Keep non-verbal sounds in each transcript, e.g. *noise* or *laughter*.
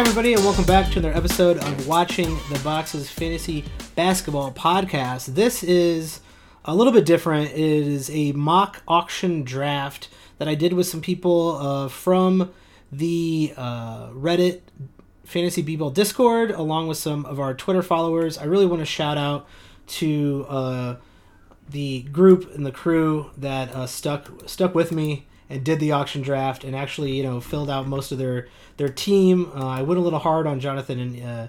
everybody, and welcome back to another episode of Watching the Boxes Fantasy Basketball Podcast. This is a little bit different. It is a mock auction draft that I did with some people uh, from the uh, Reddit Fantasy B-Ball Discord, along with some of our Twitter followers. I really want to shout out to uh, the group and the crew that uh, stuck stuck with me and did the auction draft and actually you know filled out most of their their team. Uh, I went a little hard on Jonathan and uh,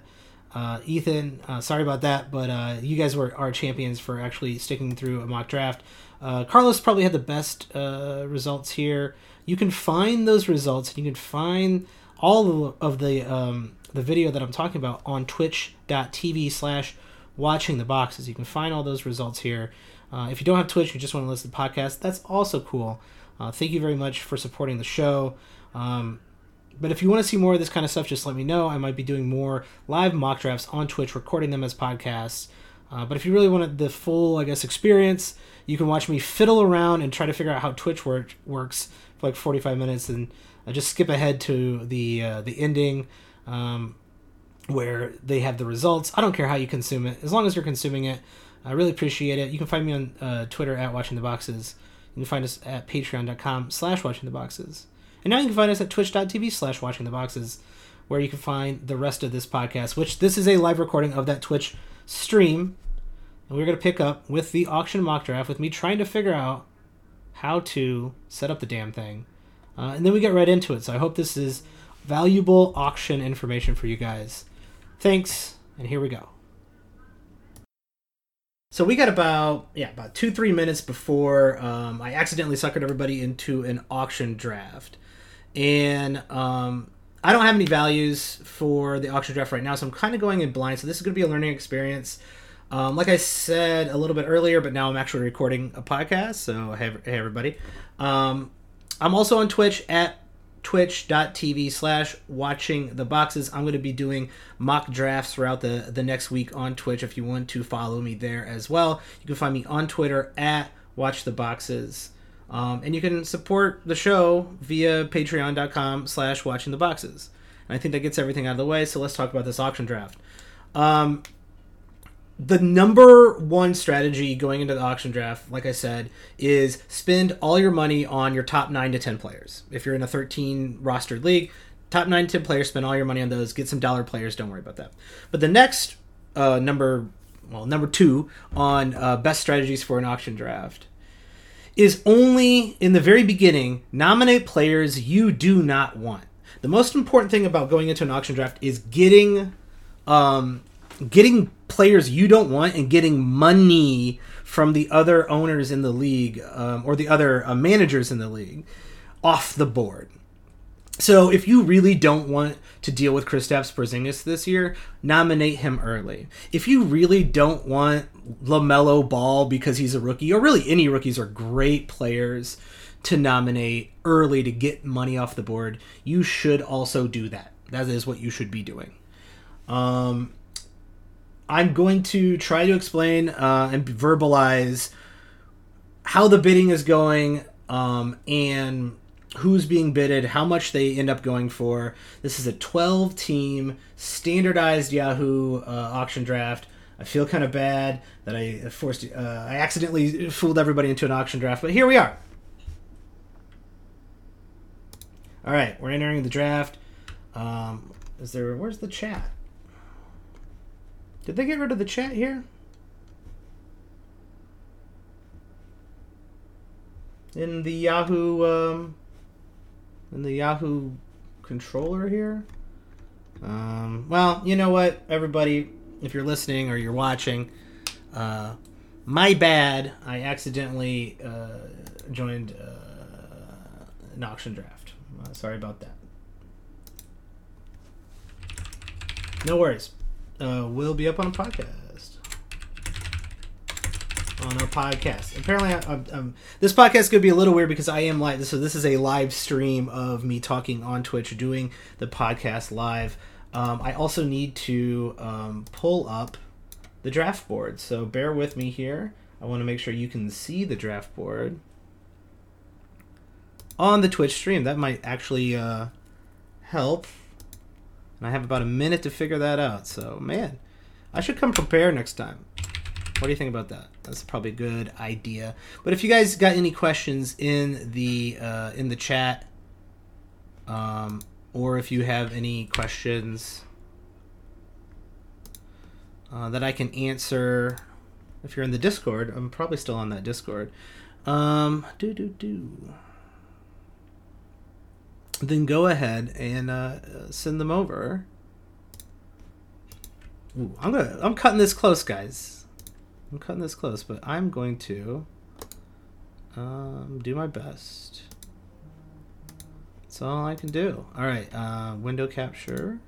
uh, Ethan. Uh, sorry about that, but uh, you guys were our champions for actually sticking through a mock draft. Uh, Carlos probably had the best results here. You can find those results and you can find all of the um, the video that I'm talking about on twitch.tv slash watching the boxes. You can find all those results here. if you don't have Twitch, you just want to listen to the podcast, that's also cool. Thank you very much for supporting the show. Um, but if you want to see more of this kind of stuff, just let me know. I might be doing more live mock drafts on Twitch, recording them as podcasts. Uh, but if you really wanted the full, I guess, experience, you can watch me fiddle around and try to figure out how Twitch work, works for like 45 minutes, and uh, just skip ahead to the uh, the ending um, where they have the results. I don't care how you consume it, as long as you're consuming it. I really appreciate it. You can find me on uh, Twitter at Watching the Boxes. You can find us at Patreon.com/slash Watching the Boxes. And now you can find us at twitch.tv slash watching the boxes, where you can find the rest of this podcast, which this is a live recording of that Twitch stream. And we're going to pick up with the auction mock draft with me trying to figure out how to set up the damn thing. Uh, and then we get right into it. So I hope this is valuable auction information for you guys. Thanks, and here we go. So we got about yeah about two three minutes before um, I accidentally suckered everybody into an auction draft and um, I don't have any values for the auction draft right now, so I'm kind of going in blind. So this is going to be a learning experience. Um, like I said a little bit earlier, but now I'm actually recording a podcast. So hey, hey everybody. Um, I'm also on Twitch at twitch.tv slash watching the boxes. I'm going to be doing mock drafts throughout the, the next week on Twitch if you want to follow me there as well. You can find me on Twitter at watch the boxes. Um, and you can support the show via patreon.com slash watching the boxes. And I think that gets everything out of the way, so let's talk about this auction draft. Um, the number one strategy going into the auction draft, like I said, is spend all your money on your top 9 to 10 players. If you're in a 13 rostered league, top 9 to 10 players, spend all your money on those, get some dollar players, don't worry about that. But the next uh, number, well, number two on uh, best strategies for an auction draft is only in the very beginning nominate players you do not want. The most important thing about going into an auction draft is getting um, getting players you don't want and getting money from the other owners in the league um, or the other uh, managers in the league off the board. So if you really don't want to deal with Kristaps Porzingis this year, nominate him early. If you really don't want LaMelo Ball because he's a rookie, or really any rookies are great players to nominate early to get money off the board, you should also do that. That is what you should be doing. Um, I'm going to try to explain uh, and verbalize how the bidding is going um, and who's being bidded, how much they end up going for. This is a 12 team standardized Yahoo uh, auction draft. I feel kind of bad that I forced, uh, I accidentally fooled everybody into an auction draft, but here we are. All right, we're entering the draft. Um, is there? Where's the chat? Did they get rid of the chat here? In the Yahoo um, in the Yahoo controller here. Um, well, you know what, everybody, if you're listening or you're watching, uh, my bad. I accidentally uh, joined uh, an auction draft. Uh, sorry about that. No worries. Uh, we'll be up on a podcast on our podcast. Apparently, I, this podcast to be a little weird because I am live. So this is a live stream of me talking on Twitch, doing the podcast live. Um, I also need to um, pull up the draft board. So bear with me here. I want to make sure you can see the draft board on the Twitch stream. That might actually uh, help. And I have about a minute to figure that out. So man, I should come prepared next time. What do you think about that? That's probably a good idea. But if you guys got any questions in the uh, in the chat, um, or if you have any questions uh, that I can answer, if you're in the Discord, I'm probably still on that Discord. Um, do do do. Then go ahead and uh, send them over. Ooh, I'm gonna. I'm cutting this close, guys. I'm cutting this close, but I'm going to um, do my best. That's all I can do. All right, uh, window capture.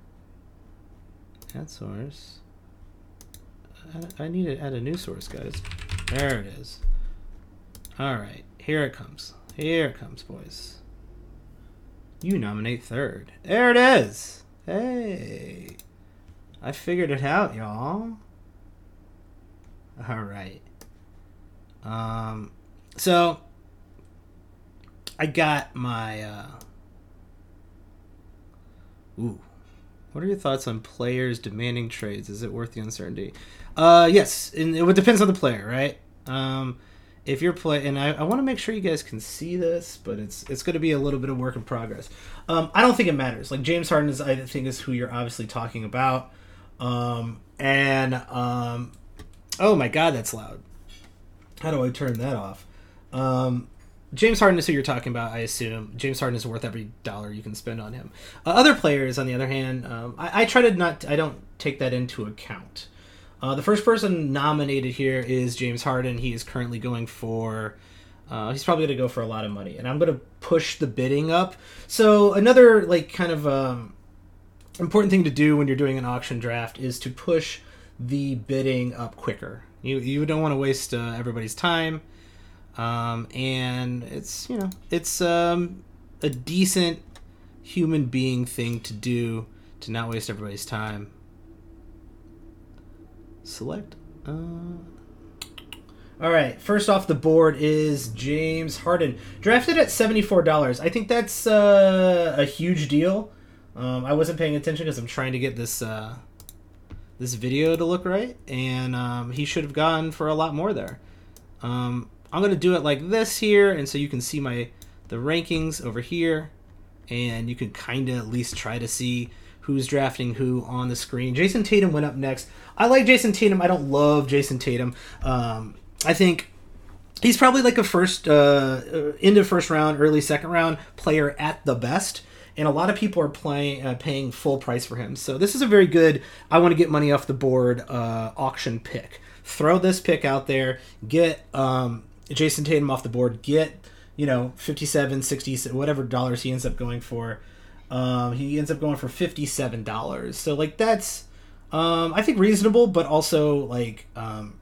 Add source. I, I need to add a new source, guys. There it is. All right, here it comes. Here it comes, boys. You nominate third. There it is. Hey. I figured it out, y'all. All right. Um, so I got my. Uh, ooh, what are your thoughts on players demanding trades? Is it worth the uncertainty? Uh, yes, and it depends on the player, right? Um, if you're playing, and I, I want to make sure you guys can see this, but it's it's going to be a little bit of work in progress. Um, I don't think it matters. Like James Harden is, I think, is who you're obviously talking about. Um, and um, Oh my god, that's loud. How do I turn that off? Um, James Harden is who you're talking about, I assume. James Harden is worth every dollar you can spend on him. Uh, other players, on the other hand, um, I, I, try to not. I don't take that into account. Uh, the first person nominated here is James Harden. He is currently going for. Uh, he's probably going to go for a lot of money, and I'm going to push the bidding up. So another like kind of um, important thing to do when you're doing an auction draft is to push the bidding up quicker. You you don't want to waste uh, everybody's time, um, and it's you know it's um, a decent human being thing to do to not waste everybody's time. Select. Uh... All right. First off the board is James Harden, drafted at seventy four dollars. I think that's uh, a huge deal. Um, I wasn't paying attention because I'm trying to get this uh, this video to look right, and um, he should have gone for a lot more there. Um, I'm gonna do it like this here, and so you can see my the rankings over here, and you can kind of at least try to see who's drafting who on the screen. Jayson Tatum went up next. I like Jayson Tatum. I don't love Jayson Tatum. Um, I think he's probably like a first uh, uh, first round, early second round player at the best and a lot of people are playing uh, paying full price for him. So this is a very good. I want to get money off the board uh, auction pick. Throw this pick out there. Get um, Jayson Tatum off the board. Get you know 57 60 whatever dollars he ends up going for um, he ends up going for $57 so like that's um, i think reasonable but also like um,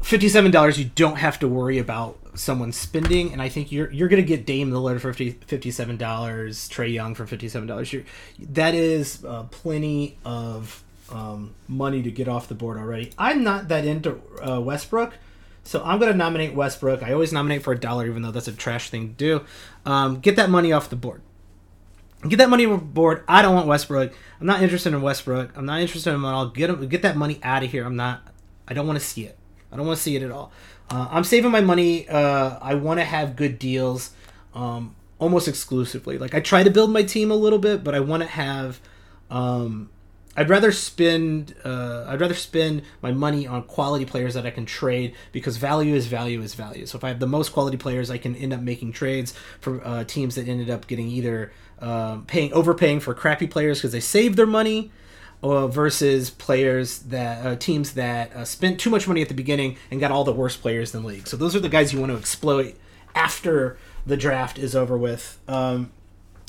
$57 you don't have to worry about someone spending and i think you're you're to get Dame the Lillard for 50, $57 Trae Young for $57 that is uh, plenty of um, money to get off the board already i'm not that into uh, Westbrook so I'm going to nominate Westbrook. I always nominate for a dollar, even though that's a trash thing to do. Um, get that money off the board. Get that money board. I don't want Westbrook. I'm not interested in Westbrook. I'm not interested in all. Get him, get that money out of here. I'm not. I don't want to see it. I don't want to see it at all. Uh, I'm saving my money. Uh, I want to have good deals, um, almost exclusively. Like I try to build my team a little bit, but I want to have. Um, I'd rather spend. Uh, I'd rather spend my money on quality players that I can trade because value is value is value. So if I have the most quality players, I can end up making trades for uh, teams that ended up getting either um, paying overpaying for crappy players because they saved their money uh, versus players that uh, teams that uh, spent too much money at the beginning and got all the worst players in the league. So those are the guys you want to exploit after the draft is over with. Um,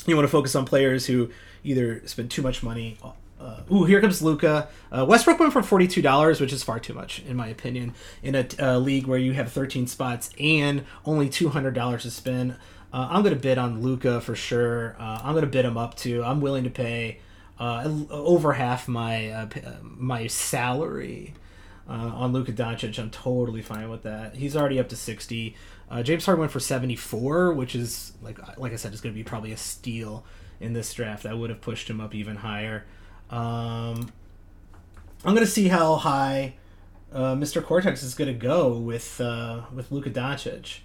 you want to focus on players who either spend too much money. Uh, ooh, here comes Luka. Uh, Westbrook went for forty-two dollars, which is far too much, in my opinion, in a uh, league where you have thirteen spots and only two hundred dollars to spend. Uh, I'm gonna bid on Luka for sure. Uh, I'm gonna bid him up too. I'm willing to pay uh, over half my uh, uh, my salary uh, on Luka Doncic. I'm totally fine with that. He's already up to 60. Uh, James Harden went for 74, which is like like I said, is going to be probably a steal in this draft. I would have pushed him up even higher. Um, I'm gonna see how high Mr. Cortex is gonna go with with Luka Doncic.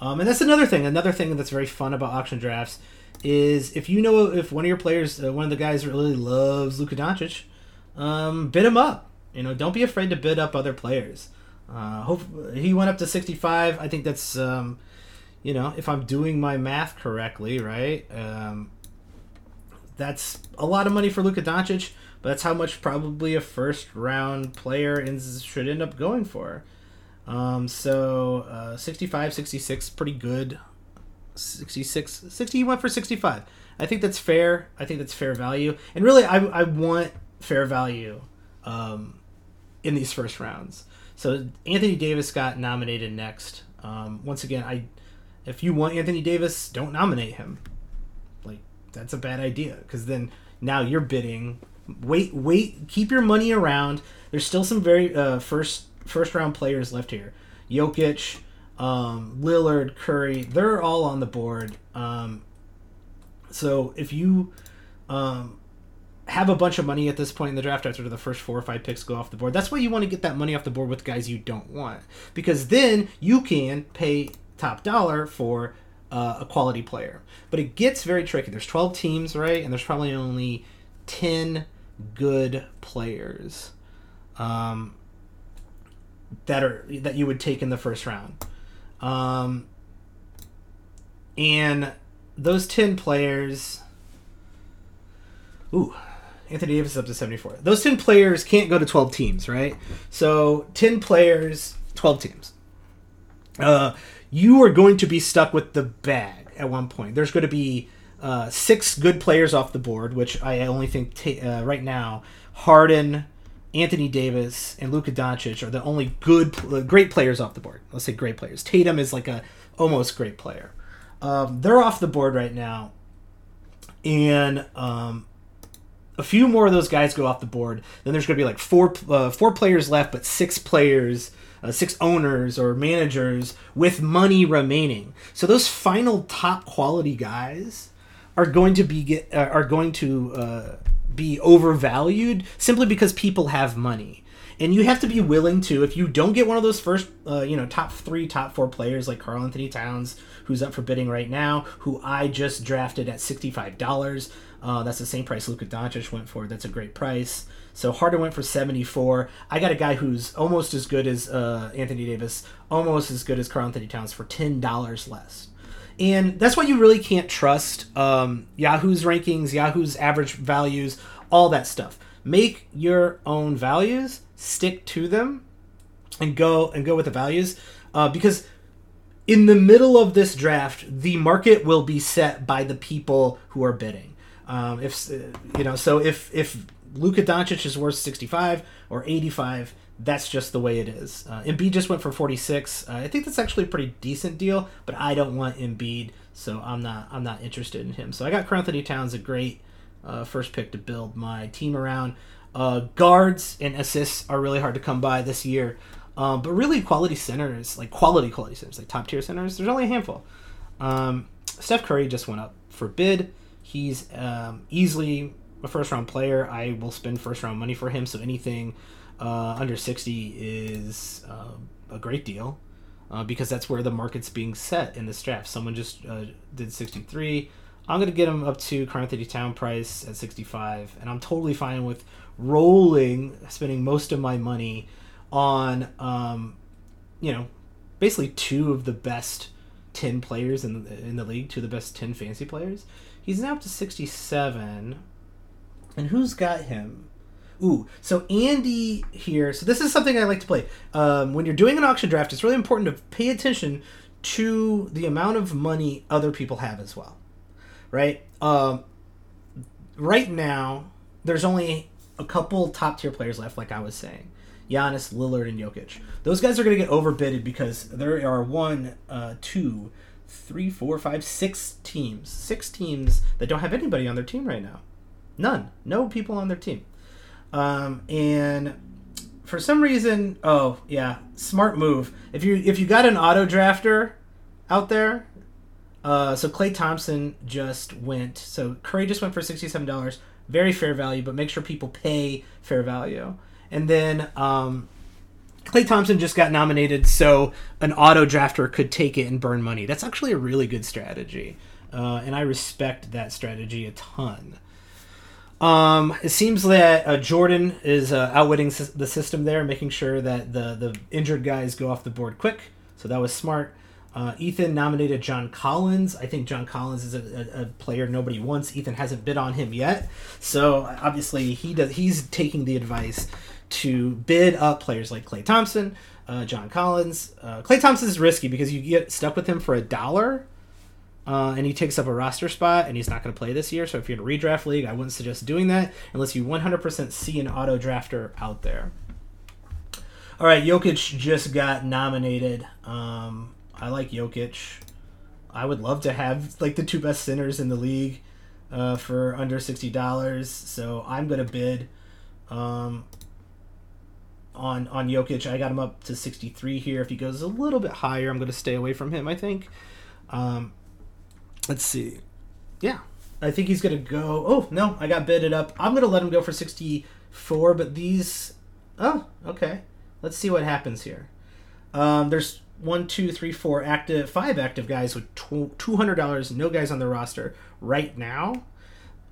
Um, and that's another thing. Another thing that's very fun about auction drafts is if you know if one of your players, uh, one of the guys really loves Luka Doncic, um, bid him up. You know, don't be afraid to bid up other players. Uh, hope he went up to 65. I think that's, um, you know, if I'm doing my math correctly, right? Um, that's a lot of money for Luka Doncic, but that's how much probably a first round player ends, should end up going for. Um, so uh, 65, 66, pretty good. 66, 60, he went for 65. I think that's fair. I think that's fair value. And really, I, I want fair value um, in these first rounds. So Anthony Davis got nominated next. Um, once again, I if you want Anthony Davis, don't nominate him. Like that's a bad idea because then now you're bidding. Wait, wait, keep your money around. There's still some very uh, first first round players left here. Jokic, um, Lillard, Curry, they're all on the board. Um, so if you um, have a bunch of money at this point in the draft after the first four or five picks go off the board, that's why you want to get that money off the board with guys you don't want. Because then you can pay top dollar for uh, a quality player. But it gets very tricky. There's 12 teams, right? And there's probably only 10 good players. Um, that are that you would take in the first round. Um, and those 10 players Ooh, Anthony Davis is up to 74. Those 10 players can't go to 12 teams, right? So 10 players, 12 teams. Uh, you are going to be stuck with the bag at one point. There's going to be uh, six good players off the board, which I only think t- uh, right now Harden, Anthony Davis and Luka Doncic are the only good, great players off the board. Let's say great players. Tatum is like a almost great player. Um, they're off the board right now, and um, a few more of those guys go off the board. Then there's going to be like four uh, four players left, but six players, uh, six owners or managers with money remaining. So those final top quality guys are going to be get, uh, are going to uh, be overvalued simply because people have money. And you have to be willing to, if you don't get one of those first, uh, you know, top three, top four players like Karl-Anthony Towns, who's up for bidding right now, who I just drafted at $65. Uh, that's the same price Luka Doncic went for. That's a great price. So Harden went for 74. I got a guy who's almost as good as uh, Anthony Davis, almost as good as Karl-Anthony Towns for $10 less and that's why you really can't trust um, Yahoo's rankings, Yahoo's average values, all that stuff. Make your own values, stick to them, and go and go with the values, uh, because in the middle of this draft, the market will be set by the people who are bidding. Um, if you know, so if if Luka Doncic is worth sixty five or eighty five, that's just the way it is. Uh, Embiid just went for 46. Uh, I think that's actually a pretty decent deal, but I don't want Embiid, so I'm not I'm not interested in him. So I got Karl-Anthony Towns, a great uh, first pick to build my team around. Uh, guards and assists are really hard to come by this year, um, but really quality centers, like quality quality centers, like top tier centers, there's only a handful. Um, Steph Curry just went up for bid. He's um, easily a first round player. I will spend first round money for him, so anything uh, under 60 is uh, a great deal uh, because that's where the market's being set in this draft. Someone just uh, did 63. I'm going to get him up to Karl-Anthony Town price at 65, and I'm totally fine with rolling, spending most of my money on, um, you know, basically two of the best 10 players in the, in the league, two of the best 10 fancy players. He's now up to 67. And who's got him? Ooh, so Andy here. So this is something I like to play. Um, when you're doing an auction draft, it's really important to pay attention to the amount of money other people have as well, right? Um, right now, there's only a couple top tier players left, like I was saying. Giannis, Lillard, and Jokic. Those guys are going to get overbidded because there are one, uh, two, three, four, five, six teams. Six teams that don't have anybody on their team right now. None. No people on their team. Um, and for some reason, oh yeah, smart move. If you if you got an auto drafter out there, Uh, so Klay Thompson just went. So Curry just went for sixty-seven dollars. Very fair value, but make sure people pay fair value. And then um, Klay Thompson just got nominated, so an auto drafter could take it and burn money. That's actually a really good strategy, uh, and I respect that strategy a ton. Um, it seems that uh, Jordan is uh, outwitting the system there, making sure that the the injured guys go off the board quick. So that was smart. Uh, Ethan nominated John Collins. I think John Collins is a, a, a, player nobody wants. Ethan hasn't bid on him yet, so obviously he does. He's taking the advice to bid up players like Klay Thompson, uh, John Collins. Uh, Klay Thompson is risky because you get stuck with him for a dollar uh, and he takes up a roster spot, and he's not going to play this year. So if you're in a redraft league, I wouldn't suggest doing that unless you 100% see an auto drafter out there. All right, Jokic just got nominated. Um, I like Jokic. I would love to have like the two best centers in the league uh, for under sixty dollars. So I'm gonna bid um, on on Jokic. I got him up to sixty three here. If he goes a little bit higher, I'm gonna stay away from him. I think. Um, let's see. Yeah, I think he's gonna go. Oh no, I got bidded up. I'm gonna let him go for 64. But these. Oh, okay. Let's see what happens here. Um, there's one, two, three, four active, five active guys with two hundred dollars. No guys on the roster right now.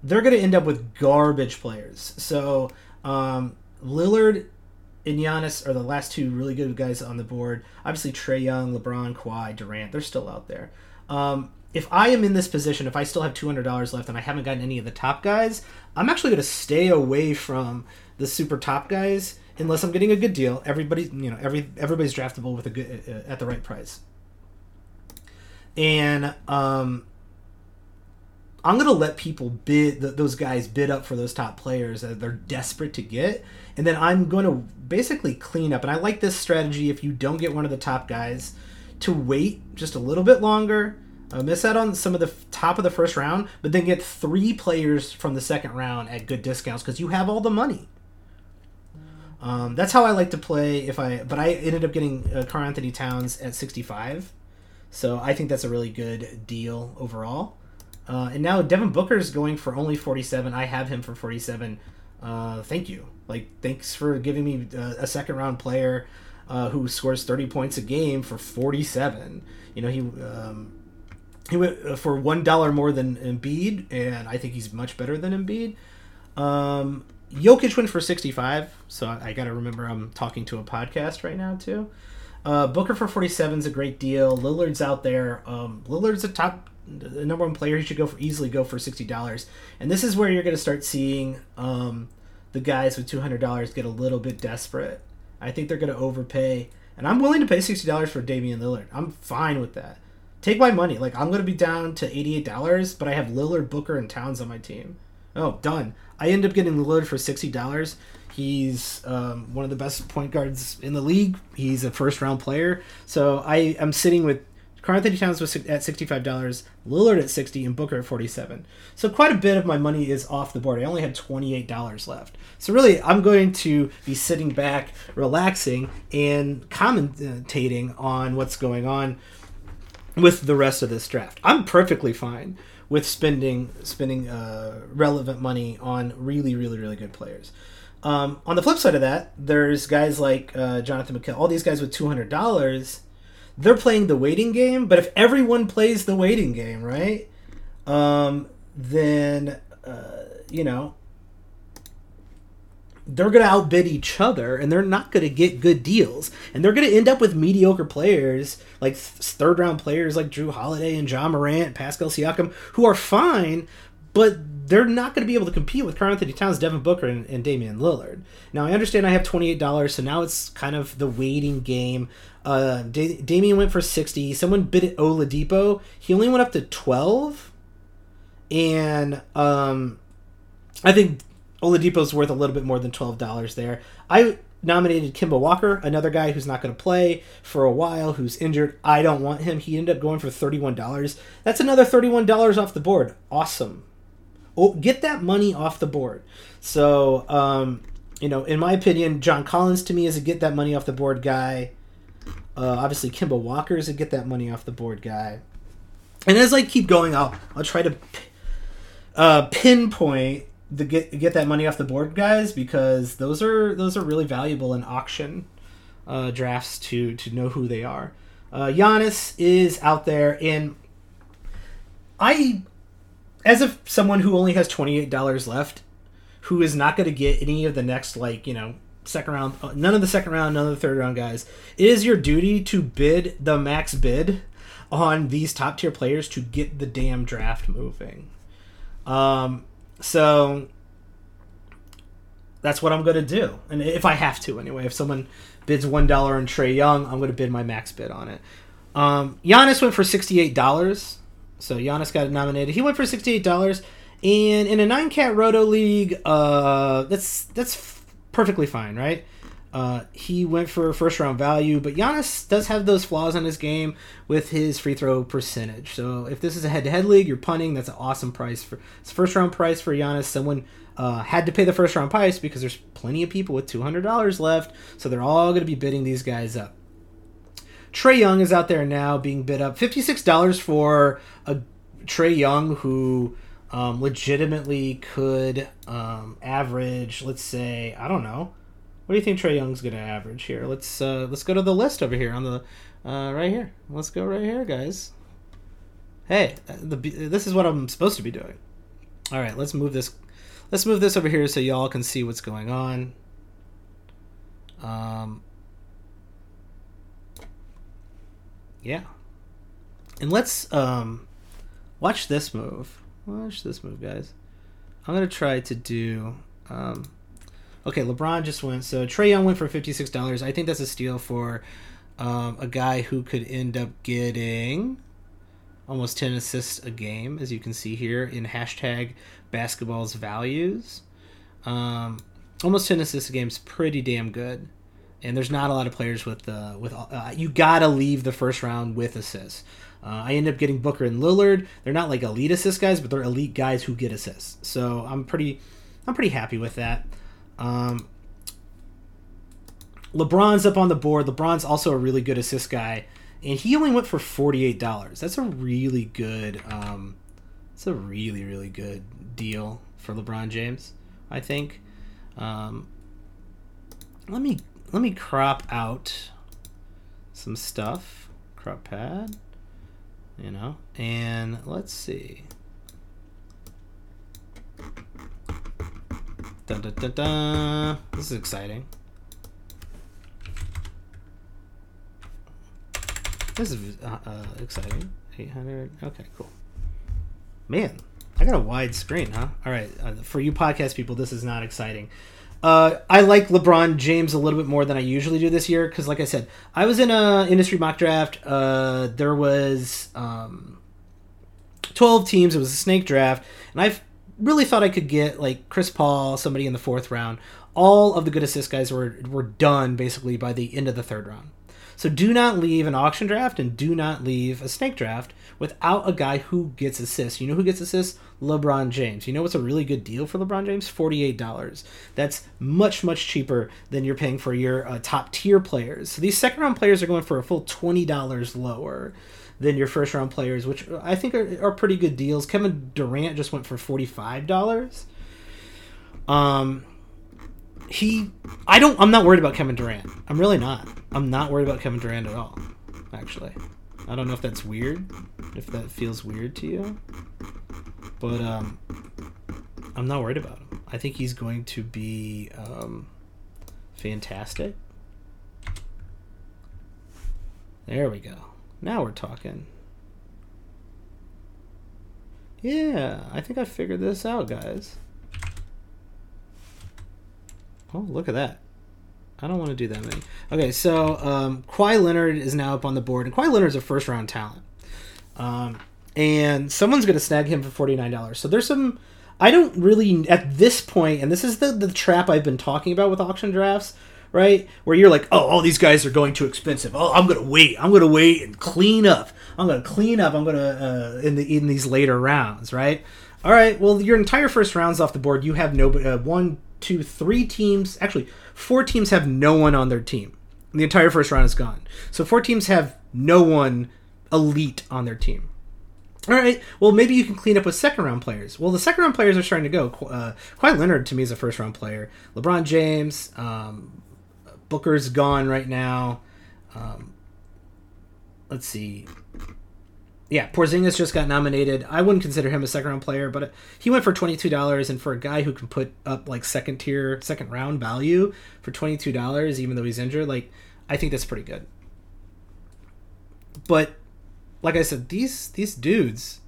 They're gonna end up with garbage players. So um, Lillard and Giannis are the last two really good guys on the board. Obviously, Trae Young, LeBron, Kawhi, Durant, they're still out there. Um, if I am in this position, if I still have two hundred dollars left and I haven't gotten any of the top guys, I'm actually going to stay away from the super top guys unless I'm getting a good deal. Everybody, you know, every everybody's draftable with a good uh, at the right price. And um, I'm gonna let people bid those guys bid up for those top players that they're desperate to get, and then I'm going to basically clean up. And I like this strategy if you don't get one of the top guys to wait just a little bit longer uh, miss out on some of the f- top of the first round, but then get three players from the second round at good discounts because you have all the money. Um, that's how I like to play. If I, but I ended up getting uh, Karl-Anthony Towns at 65, so I think that's a really good deal overall. Uh, and now Devin Booker is going for only 47. I have him for 47. Uh, thank you. Like, thanks for giving me uh, a second round player uh, who scores 30 points a game for 47. You know, he um, he went uh, for one dollar more than Embiid, and I think he's much better than Embiid. Um, Jokic went for sixty-five, so I, I got to remember I'm talking to a podcast right now too. Uh, Booker for forty-seven is a great deal. Lillard's out there. Um, Lillard's a top the number one player. He should go for easily go for sixty dollars, and this is where you're going to start seeing um, the guys with two hundred dollars get a little bit desperate. I think they're going to overpay, and I'm willing to pay sixty dollars for Damian Lillard. I'm fine with that take my money. Like I'm gonna be down to eighty eight dollars, but I have Lillard, Booker, and Towns on my team. Oh, done. I end up getting Lillard for sixty dollars. He's um, one of the best point guards in the league. He's a first round player. So I am sitting with Karl-Anthony Towns was at sixty-five dollars, Lillard at sixty, and Booker at forty-seven. So quite a bit of my money is off the board. I only had twenty-eight dollars left. So really, I'm going to be sitting back, relaxing, and commentating on what's going on with the rest of this draft. I'm perfectly fine with spending spending uh, relevant money on really, really, really good players. Um, on the flip side of that, there's guys like uh, Jonathan McKell, all these guys with two hundred dollars. They're playing the waiting game, but if everyone plays the waiting game, right, um, then uh, you know they're going to outbid each other and they're not going to get good deals. And they're going to end up with mediocre players, like third round players like Jrue Holiday and Ja Morant, Pascal Siakam, who are fine, but they're not going to be able to compete with Karl-Anthony Towns, Devin Booker, and, and Damian Lillard. Now, I understand I have $28, so now it's kind of the waiting game. Uh, da- Damian went for 60 Someone bid at Oladipo. He only went up to 12 And um, I think Oladipo's worth a little bit more than twelve dollars there. I nominated Kemba Walker, another guy who's not going to play for a while, who's injured. I don't want him. He ended up going for thirty-one dollars. That's another thirty-one dollars off the board. Awesome. Oh, get that money off the board. So, um, you know, in my opinion, John Collins to me is a get that money off the board guy. Uh, obviously, Kemba Walker is a get that money off the board guy. And as I keep going, I'll I'll try to uh, pinpoint the get get that money off the board, guys, because those are those are really valuable in auction uh, drafts to to know who they are. Uh, Giannis is out there, and I, as of someone who only has twenty eight dollars left, who is not going to get any of the next like you know second round, uh, none of the second round, none of the third round guys. It is your duty to bid the max bid on these top tier players to get the damn draft moving. Um, so that's what I'm going to do, and if I have to anyway, if someone bids one dollar on Trae Young, I'm going to bid my max bid on it. Um, Giannis went for sixty eight dollars, so Giannis got nominated. He went for sixty eight dollars, and in a nine cat roto league, uh, that's that's perfectly fine, right? Uh, he went for first round value, but Giannis does have those flaws in his game with his free throw percentage. So if this is a head to head league, you're punting. That's an awesome price for it's first round price for Giannis. Someone uh, had to pay the first round price because there's plenty of people with two hundred dollars left, so they're all going to be bidding these guys up. Trae Young is out there now being bid up fifty six dollars for a Trae Young who um, legitimately could um, average, let's say, I don't know what do you think Trae Young's to average here? Let's uh, let's go to the list over here on the uh, right here. Let's go right here, guys. Hey, uh, the this is what I'm supposed to be doing. All right, let's move this. Let's move this over here so y'all can see what's going on. Um, yeah, and let's um, watch this move. Watch this move, guys. I'm gonna try to do um, Okay, LeBron just went. So Trae Young went for fifty six dollars. I think that's a steal for um, a guy who could end up getting almost ten assists a game, as you can see here in hashtag basketball's values. Um, almost ten assists a game is pretty damn good. And there's not a lot of players with uh, with uh, you gotta leave the first round with assists. Uh, I end up getting Booker and Lillard. They're not like elite assist guys, but they're elite guys who get assists. So I'm pretty I'm pretty happy with that. Um, LeBron's up on the board. LeBron's also a really good assist guy, and he only went for forty eight dollars. That's a really good. Um, it's a really really good deal for LeBron James. I think. Um, let me let me crop out some stuff. Crop pad. You know, and let's see. Dun, dun, dun, dun. This is exciting. This is uh, uh, exciting. 800. Okay, cool. Man, I got a wide screen, huh? All right. Uh, for you podcast people, this is not exciting. Uh, I like LeBron James a little bit more than I usually do this year because, like I said, I was in a industry mock draft. Uh, there was um, twelve teams. It was a snake draft, and I've really thought I could get like Chris Paul, somebody in the fourth round. All of the good assist guys were were done basically by the end of the third round. So do not leave an auction draft and do not leave a snake draft without a guy who gets assists. You know who gets assists? LeBron James. You know what's a really good deal for LeBron James? $48. That's much, much cheaper than you're paying for your uh, top tier players. So these second round players are going for a full $20 lower than your first round players, which I think are, are pretty good deals. Kevin Durant just went for forty five dollars. Um, he, I don't, I'm not worried about Kevin Durant. I'm really not. I'm not worried about Kevin Durant at all. Actually, I don't know if that's weird, if that feels weird to you, but um, I'm not worried about him. I think he's going to be um, fantastic. There we go. Now we're talking. Yeah, I think I figured this out, guys. Oh, look at that. I don't want to do that many. Okay, so um, Kawhi Leonard is now up on the board, and Kawhi Leonard is a first round talent. Um, and someone's going to snag him for $49. So there's some. I don't really, at this point, and this is the, the trap I've been talking about with auction drafts right? Where you're like, oh, all these guys are going too expensive. Oh, I'm gonna wait. I'm gonna wait and clean up. I'm gonna clean up. I'm gonna uh, in the in these later rounds, right? All right. Well, your entire first round's off the board. You have no uh, one, two, three teams. Actually, four teams have no one on their team. The entire first round is gone. So four teams have no one elite on their team. All right. Well, maybe you can clean up with second round players. Well, the second round players are starting to go. Uh, Kawhi Leonard to me is a first round player. LeBron James, um, Booker's gone right now. Um, let's see. Yeah, Porzingis just got nominated. I wouldn't consider him a second round player, but he went for twenty two dollars, and for a guy who can put up like second tier, second round value for twenty two dollars, even though he's injured, like I think that's pretty good. But like I said, these these dudes,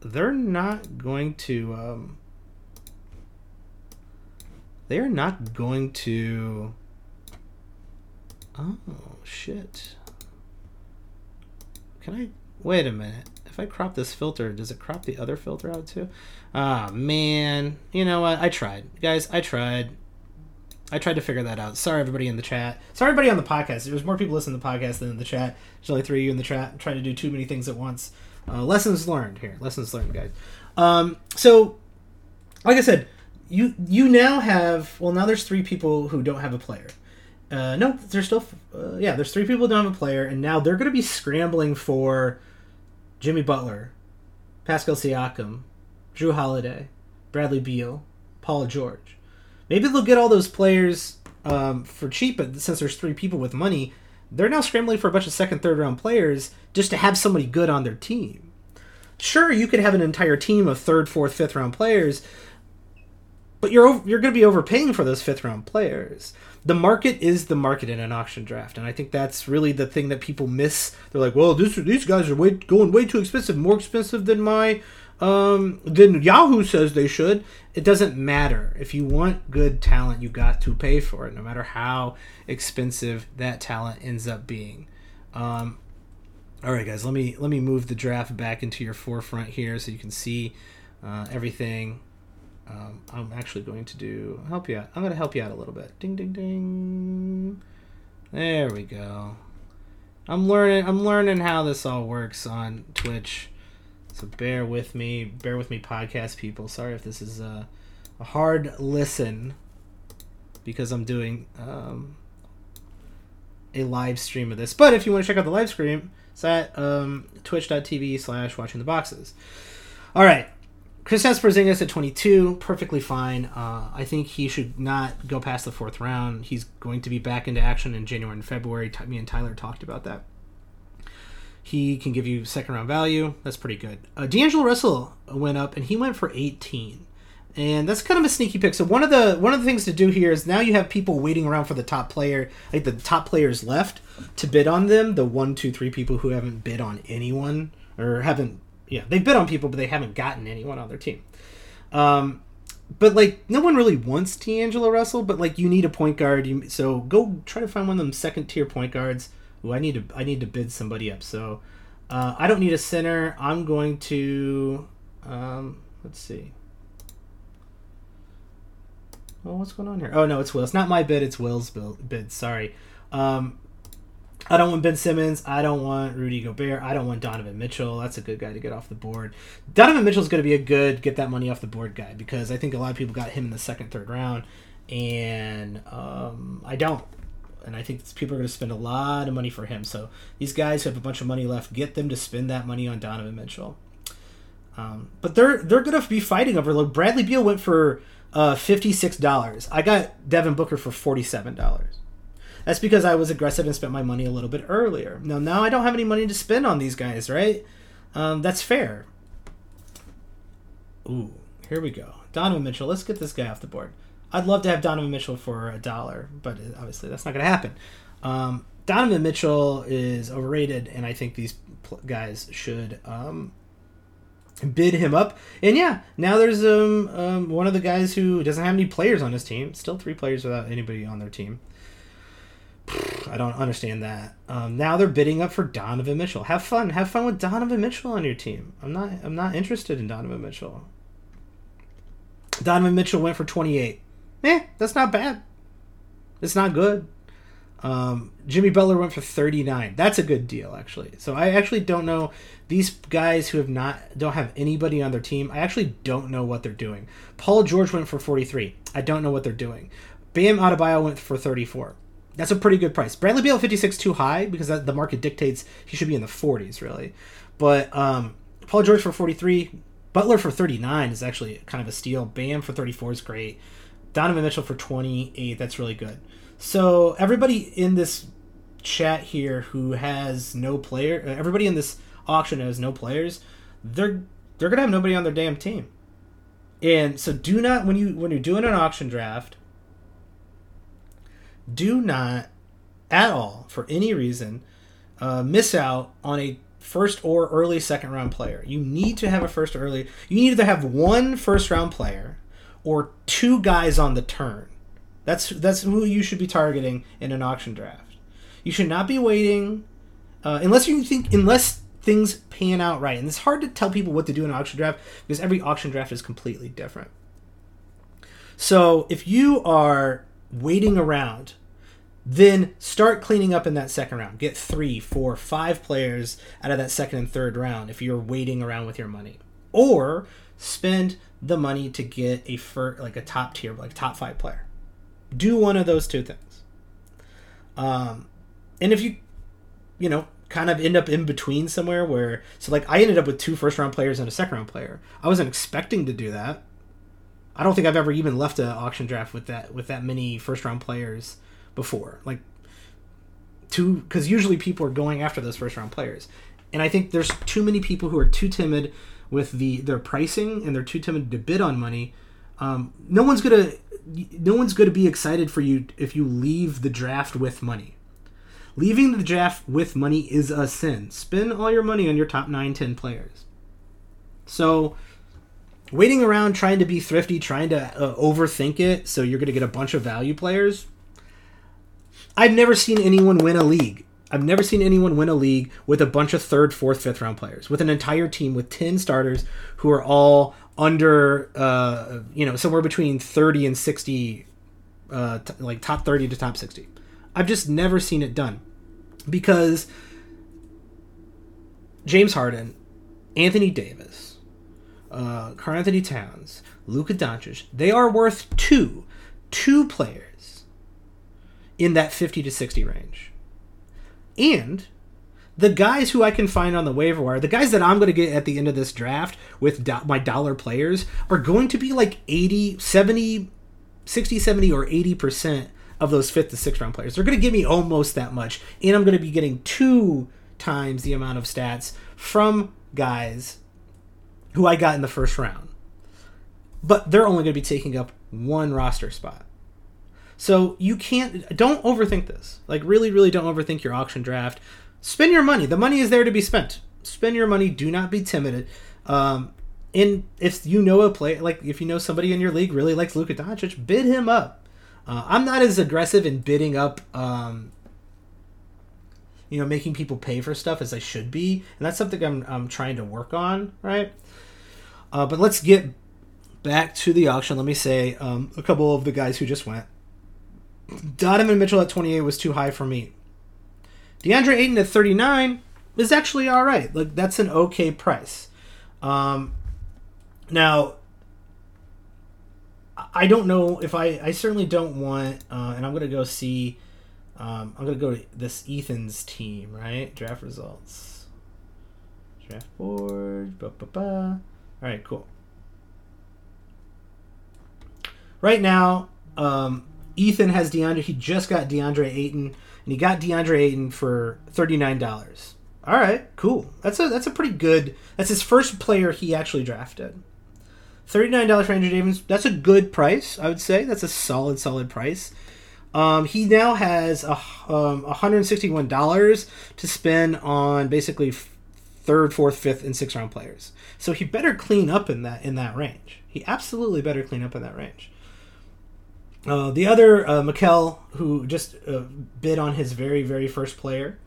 they're not going to. Um, they are not going to. Oh shit! Can I wait a minute? If I crop this filter, does it crop the other filter out too? Ah man, you know what? I tried, guys. I tried. I tried to figure that out. Sorry, everybody in the chat. Sorry, everybody on the podcast. There's more people listening to the podcast than in the chat. There's only three of you in the chat. I'm trying to do too many things at once. Uh, lessons learned here. Lessons learned, guys. Um, so, like I said, you you now have well now there's three people who don't have a player. Uh, no, there's still uh, yeah there's three people who don't have a player, and now they're going to be scrambling for Jimmy Butler, Pascal Siakam, Jrue Holiday, Bradley Beal, Paul George. Maybe they'll get all those players um, for cheap, but since there's three people with money, they're now scrambling for a bunch of second, third round players just to have somebody good on their team. Sure, you could have an entire team of third, fourth, fifth round players, but you're you're going to be overpaying for those fifth round players. The market is the market in an auction draft, and I think that's really the thing that people miss. They're like, "Well, this, these guys are way, going way too expensive, more expensive than my um, than Yahoo says they should." It doesn't matter. If you want good talent, you got to pay for it, no matter how expensive that talent ends up being. Um, all right, guys, let me let me move the draft back into your forefront here so you can see uh, everything. Um, I'm actually going to do help you out. I'm going to help you out a little bit. Ding, ding, ding. There we go. I'm learning. I'm learning how this all works on Twitch. So bear with me. Bear with me, podcast people. Sorry if this is a, a hard listen because I'm doing um, a live stream of this. But if you want to check out the live stream, it's at um, twitch.tv slash watching the boxes. All right. Kristaps Porzingis at 22, perfectly fine. Uh, I think he should not go past the fourth round. He's going to be back into action in January and February. Me and Tyler talked about that. He can give you second round value. That's pretty good. Uh, D'Angelo Russell went up, and he went for 18, and that's kind of a sneaky pick. So one of the one of the things to do here is now you have people waiting around for the top player, like the top players left, to bid on them. The one, two, three people who haven't bid on anyone or haven't yeah, they've bid on people, but they haven't gotten anyone on their team. Um, but like, no one really wants D'Angelo Russell, but like, you need a point guard. You, so go try to find one of them second tier point guards. Who I need to I need to bid somebody up. So uh, I don't need a center. I'm going to um, let's see. Oh, what's going on here? Oh no, it's Will. It's not my bid. It's Will's bid. Sorry. Um, I don't want Ben Simmons. I don't want Rudy Gobert. I don't want Donovan Mitchell. That's a good guy to get off the board. Donovan Mitchell is going to be a good get that money off the board guy because I think a lot of people got him in the second, third round, and um, I don't. And I think people are going to spend a lot of money for him. So these guys who have a bunch of money left, get them to spend that money on Donovan Mitchell. Um, but they're they're going to be fighting over. Like Bradley Beal went for uh, fifty six dollars. I got Devin Booker for forty seven dollars. That's because I was aggressive and spent my money a little bit earlier. Now, now I don't have any money to spend on these guys, right? Um, that's fair. Ooh, here we go. Donovan Mitchell. Let's get this guy off the board. I'd love to have Donovan Mitchell for a dollar, but obviously that's not going to happen. Um, Donovan Mitchell is overrated, and I think these guys should um, bid him up. And yeah, now there's um, um, one of the guys who doesn't have any players on his team. Still three players without anybody on their team. *sighs* I don't understand that. Um, now they're bidding up for Donovan Mitchell. Have fun. Have fun with Donovan Mitchell on your team. I'm not. I'm not interested in Donovan Mitchell. Donovan Mitchell went for 28. Eh, that's not bad. It's not good. Um, Jimmy Butler went for 39. That's a good deal, actually. So I actually don't know these guys who have not don't have anybody on their team. I actually don't know what they're doing. Paul George went for 43. I don't know what they're doing. Bam Adebayo went for 34 that's a pretty good price. Bradley Beal 56 too high because that, the market dictates he should be in the 40s really. But um, Paul George for 43. Butler for 39 is actually kind of a steal. Bam for 34 is great. Donovan Mitchell for 28. That's really good. So everybody in this chat here who has no player, uh, everybody in this auction has no players. They're they're gonna have nobody on their damn team. And so do not when you when you're doing an auction draft, do not at all for any reason uh, miss out on a first or early second round player. You need to have a first or early. You need to have one first round player or two guys on the turn. That's that's who you should be targeting in an auction draft. You should not be waiting uh, unless you think unless things pan out right. And it's hard to tell people what to do in an auction draft because every auction draft is completely different. So if you are waiting around then start cleaning up in that second round. Get three, four, five players out of that second and third round if you're waiting around with your money. Or spend the money to get a fir- like a top tier, like top five player. Do one of those two things. Um, and if you, you know, kind of end up in between somewhere where, so like I ended up with two first round players and a second round player. I wasn't expecting to do that. I don't think I've ever even left an auction draft with that with that many first round players before. Like two because usually people are going after those first round players. And I think there's too many people who are too timid with the their pricing and they're too timid to bid on money. Um, no one's gonna no one's gonna be excited for you if you leave the draft with money. Leaving the draft with money is a sin. Spend all your money on your top 9, 10 players. So, waiting around trying to be thrifty, trying to uh, overthink it so you're going to get a bunch of value players, I've never seen anyone win a league. I've never seen anyone win a league with a bunch of third, fourth, fifth round players, with an entire team with 10 starters who are all under, uh, you know, somewhere between 30 and 60, uh, t- like top 30 to top 60. I've just never seen it done because James Harden, Anthony Davis, uh, Karl-Anthony Towns, Luka Doncic, they are worth two, two players in that 50 to 60 range. And the guys who I can find on the waiver wire, the guys that I'm going to get at the end of this draft with do- my dollar players are going to be like 80, 70, 60, 70, or 80% of those fifth to sixth round players. They're going to give me almost that much. And I'm going to be getting two times the amount of stats from guys who I got in the first round. But they're only going to be taking up one roster spot. So you can't don't overthink this. Like really, really don't overthink your auction draft. Spend your money. The money is there to be spent. Spend your money. Do not be timid. Um, and if you know a play, like if you know somebody in your league really likes Luka Doncic, bid him up. Uh, I'm not as aggressive in bidding up, um, you know, making people pay for stuff as I should be, and that's something I'm, I'm trying to work on, right? Uh, but let's get back to the auction. Let me say um, a couple of the guys who just went. Donovan Mitchell at 28 was too high for me. DeAndre Ayton at 39 is actually all right. Like that's an okay price. Um, now, I don't know if I. I certainly don't want. Uh, and I'm gonna go see. Um, I'm gonna go to this Ethan's team. Right, draft results. Draft board. Ba, ba, ba. All right, cool. Right now, um, Ethan has DeAndre. He just got DeAndre Ayton, and he got DeAndre Ayton for thirty nine dollars. All right, cool. That's a that's a pretty good. That's his first player he actually drafted. Thirty nine dollars for Andrew Davis. That's a good price, I would say. That's a solid, solid price. Um, he now has a um, one hundred sixty one dollars to spend on basically third, fourth, fifth, and sixth round players. So he better clean up in that in that range. He absolutely better clean up in that range. Uh, the other uh, Mikel, who just uh, bid on his very very first player,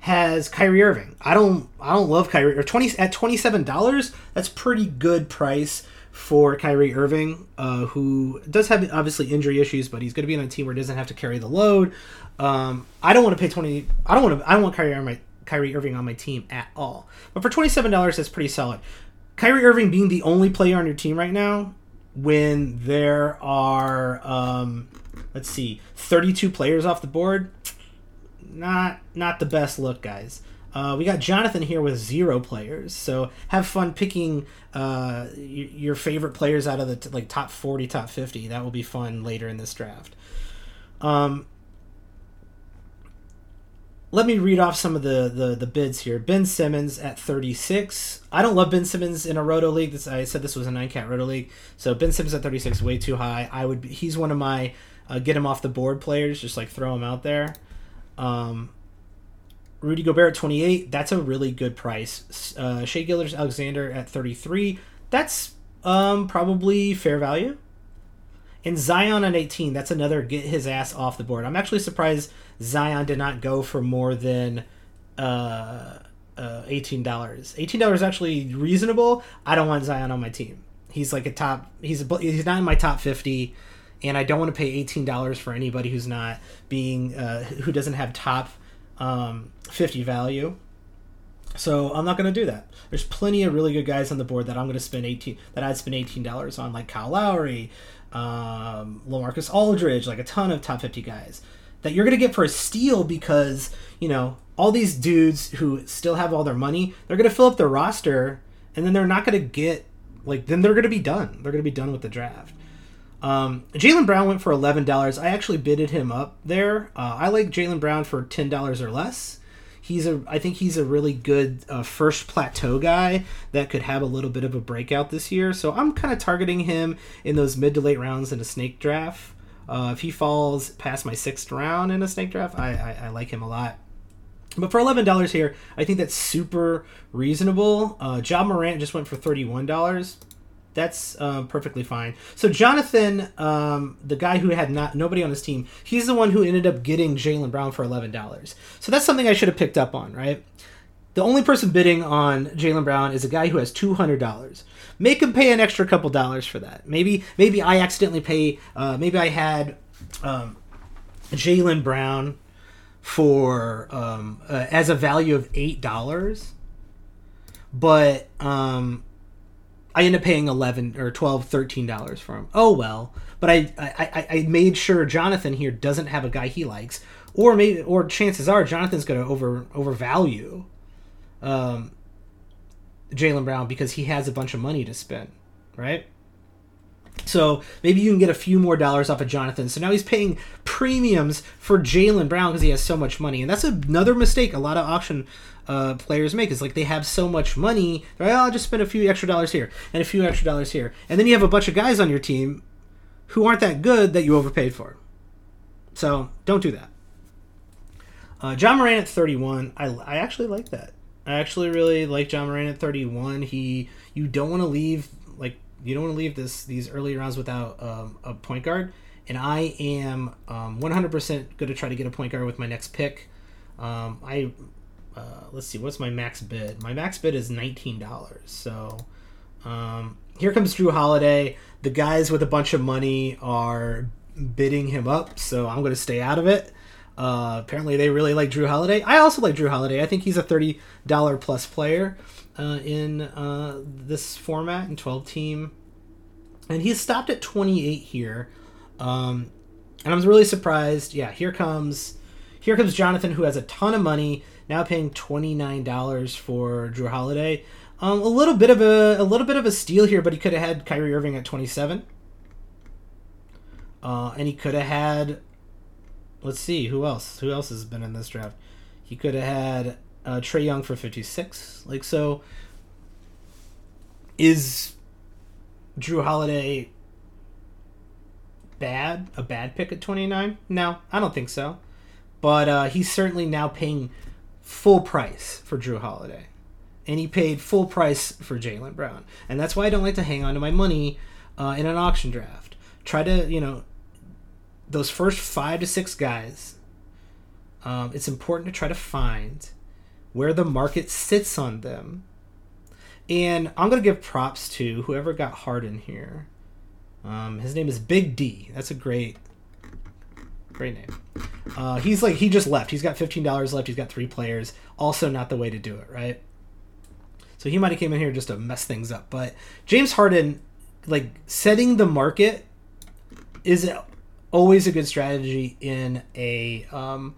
has Kyrie Irving. I don't I don't love Kyrie or twenty at twenty seven dollars. That's pretty good price for Kyrie Irving, uh, who does have obviously injury issues, but he's going to be on a team where he doesn't have to carry the load. Um, I don't want to pay twenty. I don't want to. I don't want Kyrie my Kyrie Irving on my team at all. But for twenty seven dollars, that's pretty solid. Kyrie Irving being the only player on your team right now when there are um, let's see 32 players off the board not not the best look guys Uh, we got Jonathan here with zero players, so have fun picking uh, your favorite players out of the t- like top forty, top fifty. That will be fun later in this draft. Um, let me read off some of the, the, the bids here. Ben Simmons at 36. I don't love Ben Simmons in a roto league. This, I said this was a nine cat roto league, so Ben Simmons at 36 way too high. I would he's one of my uh, get him off the board players. Just like throw him out there. Um, Rudy Gobert at 28. That's a really good price. Uh, Shai Gilgeous-Alexander at 33. That's um, probably fair value. And Zion at 18, that's another get his ass off the board. I'm actually surprised Zion did not go for more than uh, uh, $18. $18 is actually reasonable. I don't want Zion on my team. He's like a top, he's, a, he's not in my top 50, and I don't want to pay $18 for anybody who's not being, uh, who doesn't have top um, 50 value. So I'm not going to do that. There's plenty of really good guys on the board that I'm going to spend 18 that I'd spend $18 on, like Kyle Lowry, um, Lamarcus Aldridge, like a ton of top 50 guys that you're going to get for a steal because, you know, all these dudes who still have all their money, they're going to fill up their roster and then they're not going to get, like, then they're going to be done. They're going to be done with the draft. Um, Jaylen Brown went for eleven dollars. I actually bidded him up there. Uh, I like Jaylen Brown for ten dollars or less. He's a, I think he's a really good uh, first plateau guy that could have a little bit of a breakout this year. So I'm kind of targeting him in those mid to late rounds in a snake draft. Uh, if he falls past my sixth round in a snake draft, I, I, I like him a lot. But for eleven dollars here, I think that's super reasonable. Uh, Ja Morant just went for thirty one dollars that's uh, perfectly fine. So Jonathan, um, the guy who had not nobody on his team, he's the one who ended up getting Jaylen Brown for eleven dollars. So that's something I should have picked up on, right? The only person bidding on Jaylen Brown is a guy who has two hundred dollars. Make him pay an extra couple dollars for that. Maybe maybe I accidentally pay. Uh, maybe I had um, Jaylen Brown for um, uh, as a value of eight dollars, but um, I end up paying 11 or 12 13 dollars for him. Oh well, but I, I I made sure Jonathan here doesn't have a guy he likes, or maybe or chances are Jonathan's going to over overvalue um, Jaylen Brown because he has a bunch of money to spend, right? So maybe you can get a few more dollars off of Jonathan. So now he's paying premiums for Jaylen Brown because he has so much money, and that's another mistake a lot of auction uh, players make. Is like they have so much money, they're like, oh, I'll just spend a few extra dollars here and a few extra dollars here, and then you have a bunch of guys on your team who aren't that good that you overpaid for. So don't do that. Uh, Ja Morant at 31, I, I actually like that. I actually really like John Morant at 31. He you don't want to leave like you don't want to leave this these early rounds without um, a point guard. And I am um, 100% going to try to get a point guard with my next pick. Um, I uh, let's see, what's my max bid? My max bid is $19. So um, here comes Jrue Holiday. The guys with a bunch of money are bidding him up, so I'm going to stay out of it. Uh, apparently, they really like Jrue Holiday. I also like Jrue Holiday. I think he's a $30 plus player uh, in uh, this format in 12 team. And he's stopped at 28 here. Um, and I'm really surprised. Yeah, here comes here comes Jonathan, who has a ton of money, now paying $29 for Jrue Holiday. Um, a little bit of a a little bit of a steal here, but he could have had Kyrie Irving at 27. Uh, and he could have had let's see who else who else has been in this draft. He could have had uh, Trae Young for 56. Like so is Jrue Holiday bad? A bad pick at 29? No, I don't think so. But uh, he's certainly now paying full price for Jrue Holiday. And he paid full price for Jaylen Brown. And that's why I don't like to hang on to my money uh, in an auction draft. Try to, you know, those first five to six guys, um, it's important to try to find where the market sits on them. And I'm going to give props to whoever got Harden here. Um, his name is Big D. That's a great, great name. Uh, he's like he just left. He's got fifteen dollars left. He's got three players. Also, not the way to do it, right? So he might have came in here just to mess things up. But James Harden, like setting the market, is always a good strategy in a um,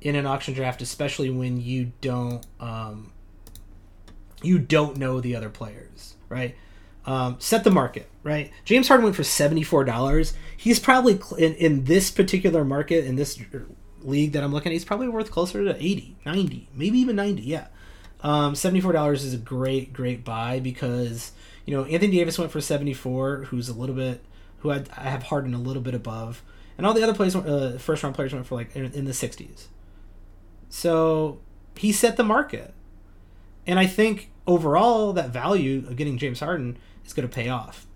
in an auction draft, especially when you don't um, you don't know the other players, right? Um, set the market, right? James Harden went for seventy four dollars. He's probably in, in this particular market in this league that I'm looking at. He's probably worth closer to 80, 90, maybe even ninety. Yeah, um, seventy four dollars is a great great buy because you know Anthony Davis went for seventy four, who's a little bit who I'd, I have Harden a little bit above, and all the other players, uh, first round players went for like in, in the sixties. So he set the market. And I think overall that value of getting James Harden is going to pay off.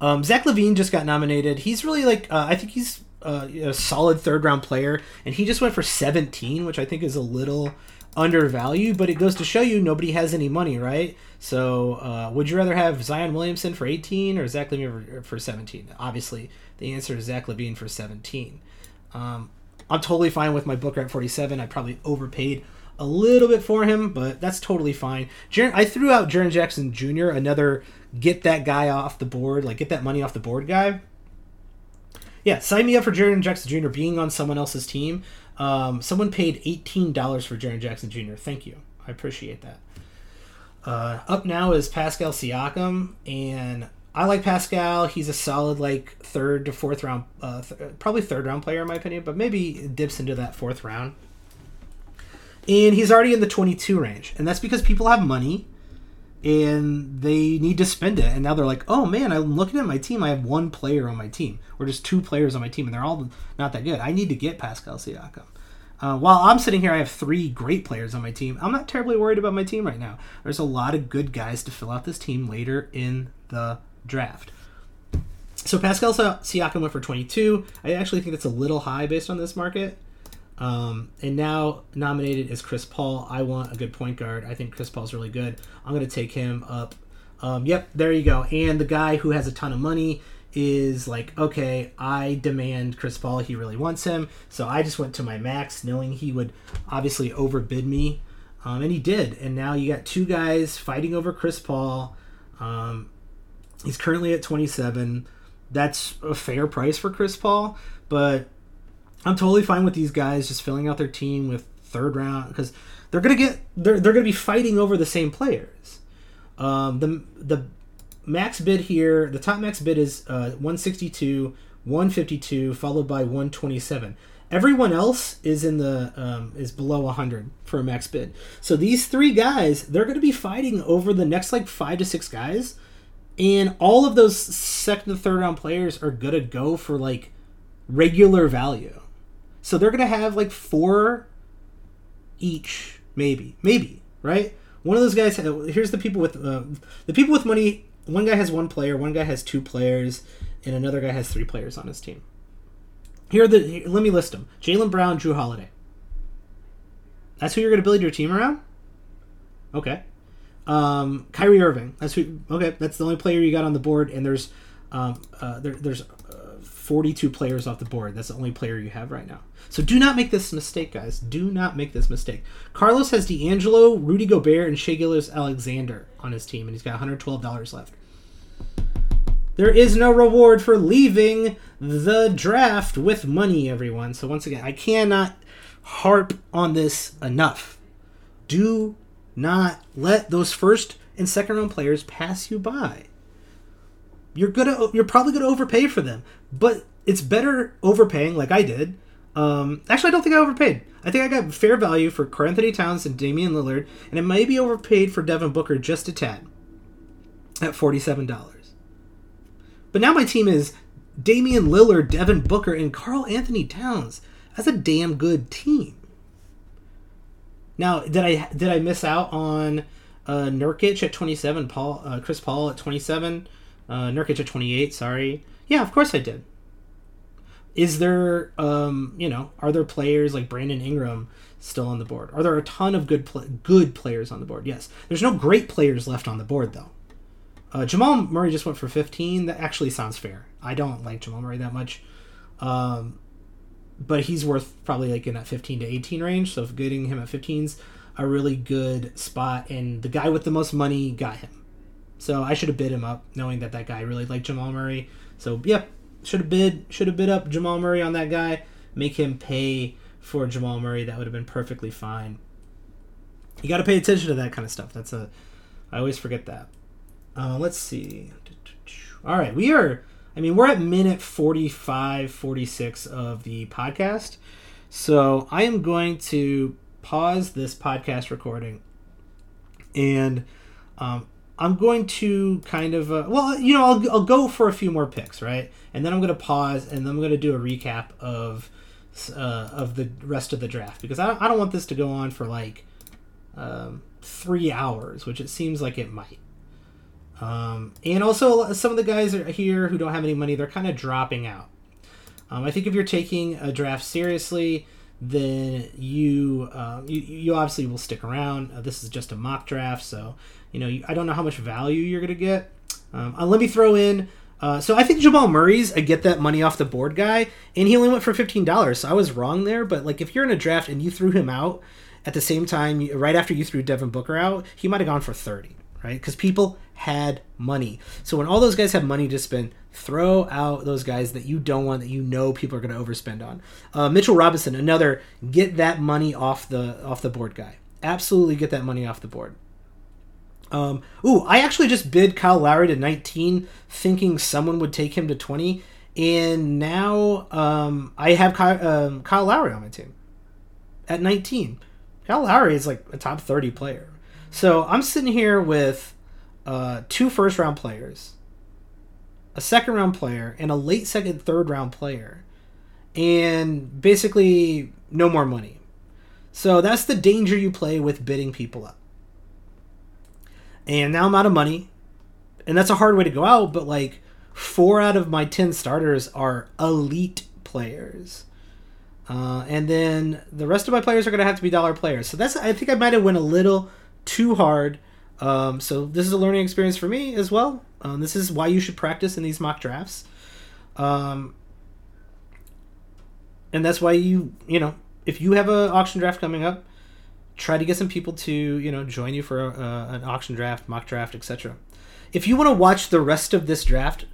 Um, Zach LaVine just got nominated. He's really like uh, I think he's uh, a solid third round player, and he just went for 17, which I think is a little undervalued. But it goes to show you nobody has any money, right? So uh, would you rather have Zion Williamson for 18 or Zach LaVine for, for 17? Obviously, the answer is Zach LaVine for 17. Um, I'm totally fine with my Booker at 47. I probably overpaid a little bit for him, but that's totally fine. Jaren, I threw out Jaren Jackson Jr., another get that guy off the board, like get that money off the board guy. Yeah, sign me up for Jaren Jackson Jr. being on someone else's team. Um, someone paid $18 for Jaren Jackson Jr. Thank you. I appreciate that. Uh, up now is Pascal Siakam, and I like Pascal. He's a solid like third to fourth round, uh, th- probably third round player in my opinion, but maybe dips into that fourth round. And he's already in the 22 range, and that's because people have money and they need to spend it. And now they're like, oh man, I'm looking at my team. I have one player on my team, or just two players on my team, and they're all not that good. I need to get Pascal Siakam. Uh, while I'm sitting here, I have three great players on my team. I'm not terribly worried about my team right now. There's a lot of good guys to fill out this team later in the draft. So Pascal Siakam went for 22. I actually think that's a little high based on this market. Um, and now nominated is Chris Paul. I want a good point guard. I think Chris Paul's really good. I'm going to take him up. Um, yep, there you go. And the guy who has a ton of money is like, okay, I demand Chris Paul. He really wants him. So I just went to my max, knowing he would obviously overbid me. Um, and he did. And now you got two guys fighting over Chris Paul. Um, He's currently at 27. That's a fair price for Chris Paul, but I'm totally fine with these guys just filling out their team with third round because they're gonna get they're they're gonna be fighting over the same players. Um, the the max bid here, the top max bid is uh, 162, 152, followed by 127. Everyone else is in the um, is below 100 for a max bid. So these three guys, they're going to be fighting over the next like five to six guys and all of those second to third round players are gonna go for like regular value. So they're gonna have like four each, maybe, maybe, right? One of those guys. Here's the people with uh, the people with money. One guy has one player, one guy has two players, and another guy has three players on his team. Here are the. Here, let me list them: Jaylen Brown, Jrue Holiday. That's who you're going to build your team around. Okay. Um, Kyrie Irving. That's who. Okay, that's the only player you got on the board, and there's um, uh, there, there's uh, 42 players off the board. That's the only player you have right now. So do not make this mistake, guys. Do not make this mistake. Carlos has D'Angelo, Rudy Gobert, and Shai Gilgeous-Alexander on his team, and he's got $112 left. There is no reward for leaving the draft with money, everyone. So once again, I cannot harp on this enough. Do not let those first and second round players pass you by. You're gonna you're probably gonna overpay for them, but it's better overpaying like I did. Um, actually, I don't think I overpaid. I think I got fair value for Karl-Anthony Towns and Damian Lillard, and it might be overpaid for Devin Booker just a tad at forty-seven dollars. But now my team is Damian Lillard, Devin Booker, and Karl-Anthony Towns. That's a damn good team. Now, did I did I miss out on uh, Nurkic at 27, Paul uh, Chris Paul at 27, uh, Nurkic at 28? Sorry, yeah, of course I did. Is there, um, you know, are there players like Brandon Ingram still on the board? Are there a ton of good pl- good players on the board? Yes. There's no great players left on the board though. Uh, Jamal Murray just went for 15. That actually sounds fair. I don't like Jamal Murray that much. Um, but he's worth probably like in that 15 to 18 range. So getting him at 15's a really good spot, and the guy with the most money got him. So I should have bid him up, knowing that that guy really liked Jamal Murray. So yep, should have bid should have bid up Jamal Murray on that guy, make him pay for Jamal Murray, that would have been perfectly fine. You got to pay attention to that kind of stuff. That's a, I always forget that. Uh, let's see. All right, we are. I mean, we're at minute 45, 46 of the podcast. So I am going to pause this podcast recording and um, I'm going to kind of, uh, well, you know, I'll, I'll go for a few more picks, right? And then I'm going to pause and then I'm going to do a recap of uh, of the rest of the draft because I, I don't want this to go on for like um, three hours, which it seems like it might. Um, and also, some of the guys are here who don't have any money, they're kind of dropping out. Um, I think if you're taking a draft seriously, then you uh, you, you obviously will stick around. Uh, this is just a mock draft, so you know you, I don't know how much value you're going to get. Um, uh, let me throw in. Uh, so I think Jamal Murray's a get that money off the board guy, and he only went for fifteen dollars. So I was wrong there, but like if you're in a draft and you threw him out at the same time, right after you threw Devin Booker out, he might have gone for thirty, right? Because people had money. So when all those guys have money to spend, throw out those guys that you don't want that you know people are going to overspend on. Uh, Mitchell Robinson, another get that money off the off the board guy. Absolutely get that money off the board. Um, ooh, I actually just bid Kyle Lowry to 19, thinking someone would take him to 20, and now um, I have Kyle, um, Kyle Lowry on my team at 19. Kyle Lowry is like a top 30 player. So I'm sitting here with uh, two first round players, a second round player, and a late second, third round player, and basically no more money. So that's the danger you play with bidding people up. And now I'm out of money, and that's a hard way to go out, but like four out of my 10 starters are elite players. Uh, and then the rest of my players are going to have to be dollar players. So that's I think I might have went a little too hard um, so this is a learning experience for me as well. Um, this is why you should practice in these mock drafts. Um, and that's why you you know if you have an auction draft coming up, try to get some people to you know join you for a, an auction draft, mock draft, etc. If you want to watch the rest of this draft,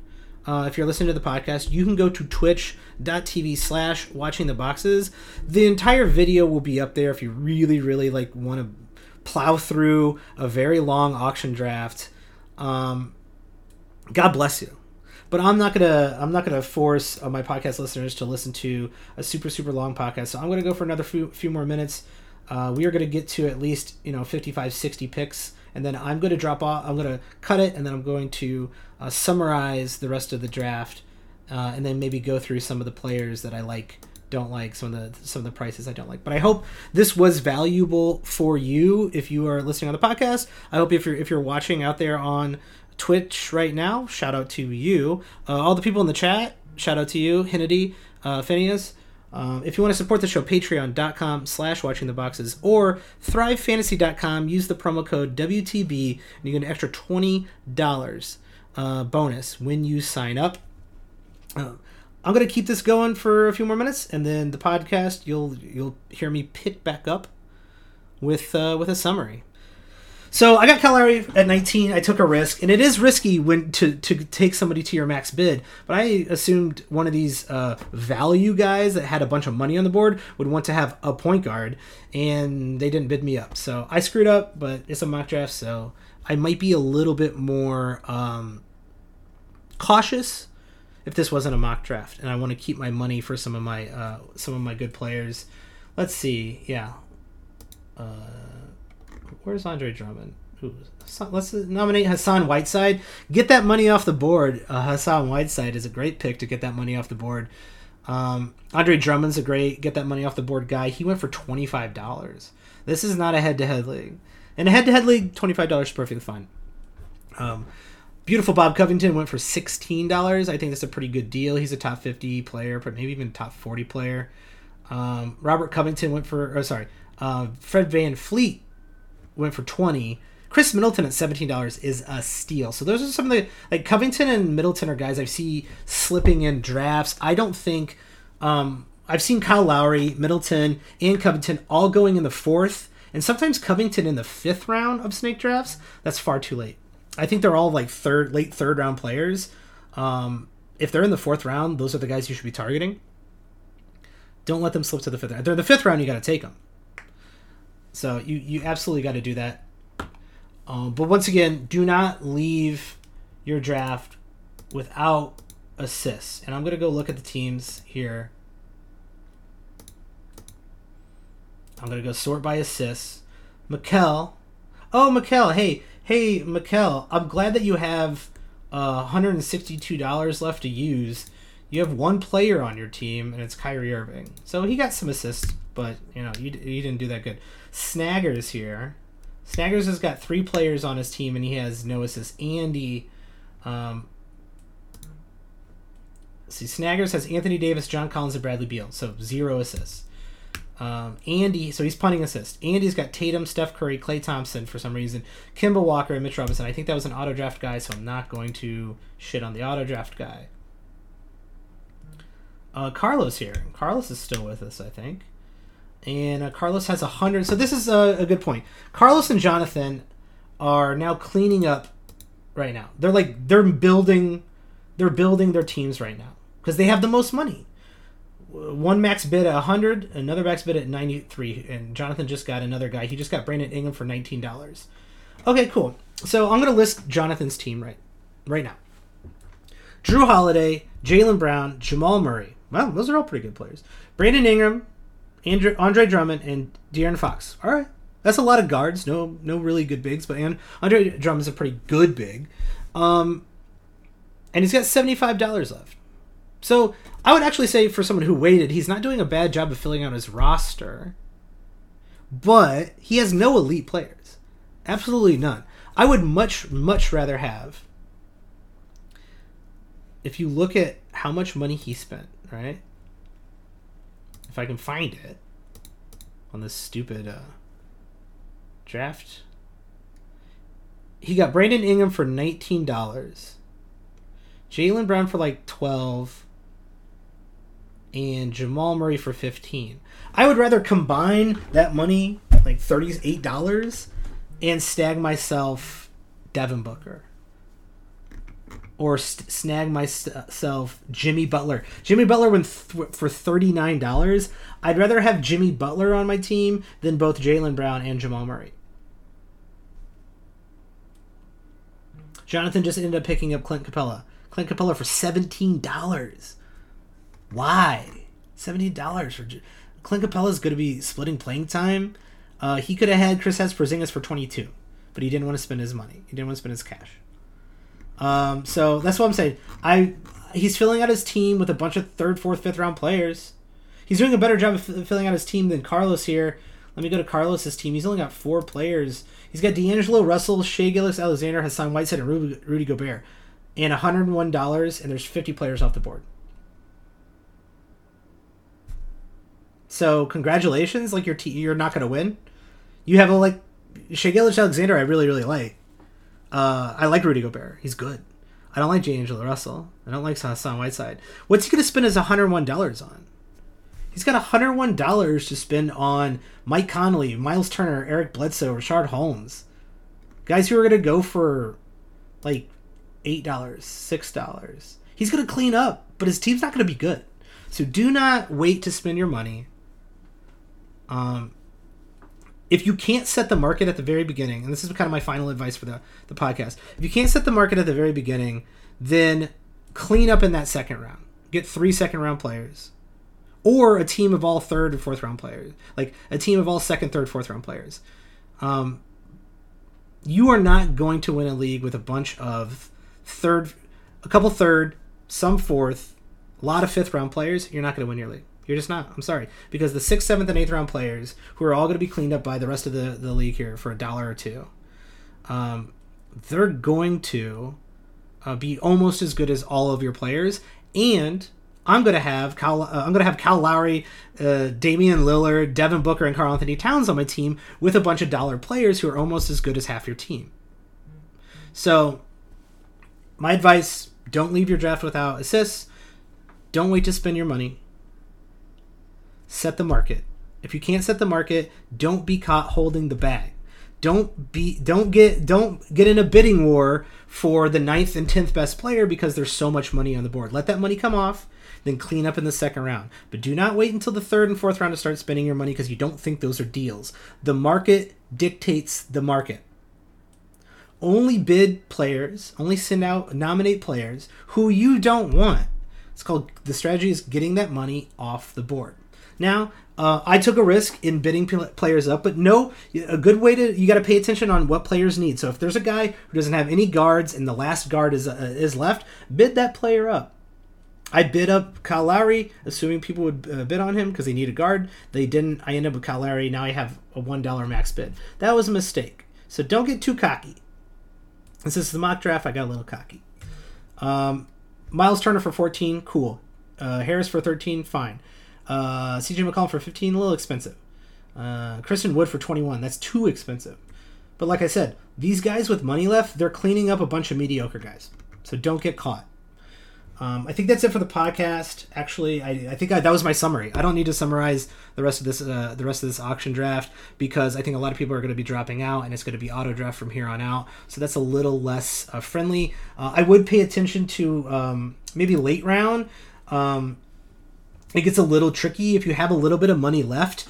uh, if you're listening to the podcast, you can go to twitch.tv slash watching the boxes. The entire video will be up there if you really, really like want to plow through a very long auction draft. Um, God bless you. But I'm not gonna I'm not gonna force uh, my podcast listeners to listen to a super super long podcast. So I'm gonna go for another few few more minutes. Uh, we are gonna get to at least you know 55 60 picks, and then I'm gonna drop off. I'm gonna cut it, and then I'm going to uh, summarize the rest of the draft, uh, and then maybe go through some of the players that I like don't like some of the some of the prices I don't like. But I hope this was valuable for you if you are listening on the podcast. I hope if you're if you're watching out there on Twitch right now, shout out to you. Uh, all the people in the chat, shout out to you, Hennedy, uh, Phineas. Um, if you want to support the show, patreon.com slash watching the boxes or thrivefantasy.com, use the promo code WTB and you get an extra $20 uh, bonus when you sign up. Uh, I'm gonna keep this going for a few more minutes, and then the podcast you'll you'll hear me pick back up with uh, with a summary. So I got Lowry at 19. I took a risk, and it is risky when to to take somebody to your max bid. But I assumed one of these uh, value guys that had a bunch of money on the board would want to have a point guard, and they didn't bid me up. So I screwed up, but it's a mock draft, so I might be a little bit more um, cautious if this wasn't a mock draft, and I want to keep my money for some of my uh, some of my good players. Let's see, yeah. Uh, where's Andre Drummond? Let's nominate Hassan Whiteside. Get that money off the board. Uh, Hassan Whiteside is a great pick to get that money off the board. Um, Andre Drummond's a great get that money off the board guy. He went for twenty five dollars. This is not a head to head league. In a head to head league, twenty five dollars is perfectly fine. Um, Beautiful Bob Covington went for sixteen dollars. I think that's a pretty good deal. He's a top fifty player, maybe even top forty player. Um, Robert Covington went for, oh sorry, uh, Fred VanVleet went for twenty. Khris Middleton at seventeen dollars is a steal. So those are some of the like Covington and Middleton are guys I see slipping in drafts. I don't think um, I've seen Kyle Lowry, Middleton, and Covington all going in the fourth, and sometimes Covington in the fifth round of snake drafts. That's far too late. I think they're all like third, late third round players. Um, if they're in the fourth round, those are the guys you should be targeting. Don't let them slip to the fifth round. They're in the fifth round, you got to take them. So you you absolutely got to do that. Um, but once again, do not leave your draft without assists. And I'm gonna go look at the teams here. I'm gonna go sort by assists. Mikel. Oh, Mikel. Hey, hey, Mikel. I'm glad that you have uh, $162 left to use. You have one player on your team, and it's Kyrie Irving. So he got some assists, but you know you, you didn't do that good. Snaggers here. Snaggers has got three players on his team, and he has no assists. Andy. Um, see, Snaggers has Anthony Davis, John Collins, and Bradley Beal. So zero assists. Um, Andy, so he's punting assist. Andy's got Tatum, Steph Curry, Klay Thompson for some reason, Kemba Walker, and Mitch Robinson. I think that was an auto draft guy, so I'm not going to shit on the auto draft guy. Uh, Carlos here. Carlos is still with us, I think. And uh, Carlos has a hundred. So this is a, a good point. Carlos and Jonathan are now cleaning up right now. They're like they're building, they're building their teams right now because they have the most money one max bid at 100 another max bid at 93 and jonathan just got another guy he just got brandon ingram for $19 okay cool so i'm to list jonathan's team right right now Jrue holiday jaylen brown jamal murray well those are all pretty good players brandon ingram andre, andre drummond and de'aaron fox all right that's a lot of guards no no really good bigs but and andre drummond's a pretty good big um and he's got $75 left so I would actually say for someone who waited, he's not doing a bad job of filling out his roster. But he has no elite players. Absolutely none. I would much, much rather have. If you look at how much money he spent, right? If I can find it on this stupid uh, draft. He got Brandon Ingram for $19. Jaylen Brown for like 12 and Jamal Murray for 15. I would rather combine that money, like $38, and snag myself Devin Booker. Or st- snag myself Jimmy Butler. Jimmy Butler went th- for $39. I'd rather have Jimmy Butler on my team than both Jaylen Brown and Jamal Murray. Jonathan just ended up picking up Clint Capela. Clint Capela for $17. Why? Seventy dollars for Clint Capela is going to be splitting playing time. Uh, he could have had Kristaps Porzingis for twenty two, but he didn't want to spend his money. He didn't want to spend his cash. Um, so that's what I'm saying. I he's filling out his team with a bunch of third, fourth, fifth round players. He's doing a better job of filling out his team than Carlos here. Let me go to Carlos's team. He's only got four players. He's got D'Angelo Russell, Shai Gilgeous-Alexander, Hassan Whiteside, and Rudy, Rudy Gobert, and $101. And there's 50 players off the board. So congratulations, like you're you're not gonna win. You have a like Shai Gilgeous-Alexander. I really really like. Uh, I like Rudy Gobert. He's good. I don't like J. D'Angelo Russell. I don't like Hassan Whiteside. What's he gonna spend his hundred one dollars on? He's got hundred one dollars to spend on Mike Conley, Miles Turner, Eric Bledsoe, Richaun Holmes, guys who are gonna go for like eight dollars, six dollars. He's gonna clean up, but his team's not gonna be good. So do not wait to spend your money um, if you can't set the market at the very beginning, and this is kind of my final advice for the, the podcast, if you can't set the market at the very beginning, then clean up in that second round. Get three second round players. Or a team of all third and fourth round players. Like a team of all second, third, fourth round players. Um, you are not going to win a league with a bunch of third, a couple third, some fourth, a lot of fifth round players. You're not going to win your league. You're just not. I'm sorry. Because the sixth, seventh, and eighth round players, who are all going to be cleaned up by the rest of the, the league here for a dollar or two, um, they're going to uh, be almost as good as all of your players. And I'm going to have Cal, uh, I'm going to have Cal Lowry, uh, Damian Lillard, Devin Booker, and Karl-Anthony Towns on my team with a bunch of dollar players who are almost as good as half your team. So, my advice: don't leave your draft without assists. Don't wait to spend your money set the market. If you can't set the market, don't be caught holding the bag. Don't be don't get don't get in a bidding war for the ninth and tenth best player because there's so much money on the board. Let that money come off. then clean up in the second round. But do not wait until the third and fourth round to start spending your money because you don't think those are deals. The market dictates the market. Only bid players, only send out, nominate players who you don't want. It's called the strategy is getting that money off the board. Now, uh, I took a risk in bidding players up, but no, a good way to you got to pay attention on what players need. So if there's a guy who doesn't have any guards and the last guard is uh, is left, bid that player up. I bid up Kyle Lowry, assuming people would uh, bid on him because they need a guard. They didn't. I ended up with Kyle Lowry. Now I have a one dollar max bid. That was a mistake. So don't get too cocky. This is the mock draft. I got a little cocky. Um, Miles Turner for 14, cool. Uh, Harris for 13, fine. Uh, CJ McCollum for 15, a little expensive. Uh, Christian Wood for 21, that's too expensive. But like I said, these guys with money left, they're cleaning up a bunch of mediocre guys. So don't get caught. Um, I think that's it for the podcast. Actually, I, I think I, that was my summary. I don't need to summarize the rest of this uh, the rest of this auction draft because I think a lot of people are going to be dropping out and it's going to be auto draft from here on out. So that's a little less uh, friendly. Uh, I would pay attention to um, maybe late round. Um, it gets a little tricky if you have a little bit of money left.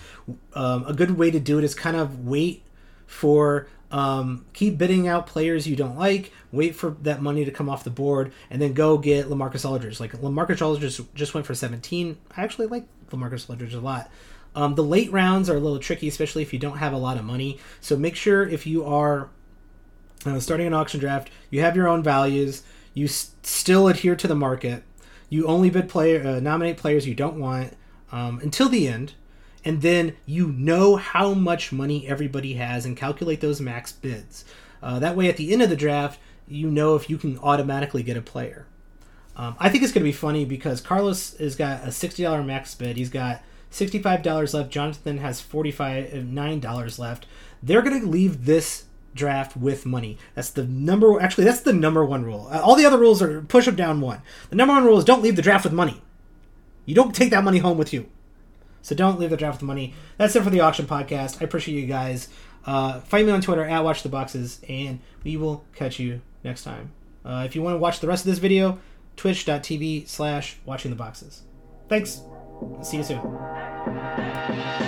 Um, a good way to do it is kind of wait for um, keep bidding out players you don't like. Wait for that money to come off the board, and then go get Lamarcus Aldridge. Like Lamarcus Aldridge just went for 17. I actually like Lamarcus Aldridge a lot. Um, the late rounds are a little tricky, especially if you don't have a lot of money. So make sure if you are uh, starting an auction draft, you have your own values. You s- still adhere to the market. You only bid player uh, nominate players you don't want um, until the end and then you know how much money everybody has and calculate those max bids. Uh, that way, at the end of the draft, you know if you can automatically get a player. Um, I think it's going to be funny because Carlos has got a $60 max bid. He's got $65 left. Jonathan has $49 left. They're going to leave this draft with money. That's the number. Actually, that's the number one rule. Uh, all the other rules are push them down one. The number one rule is don't leave the draft with money. You don't take that money home with you. So don't leave the draft with money. That's it for the auction podcast. I appreciate you guys. Uh, find me on Twitter at Watch the Boxes, and we will catch you next time. Uh, if you want to watch the rest of this video, twitch.tv slash watching the boxes. Thanks. See you soon.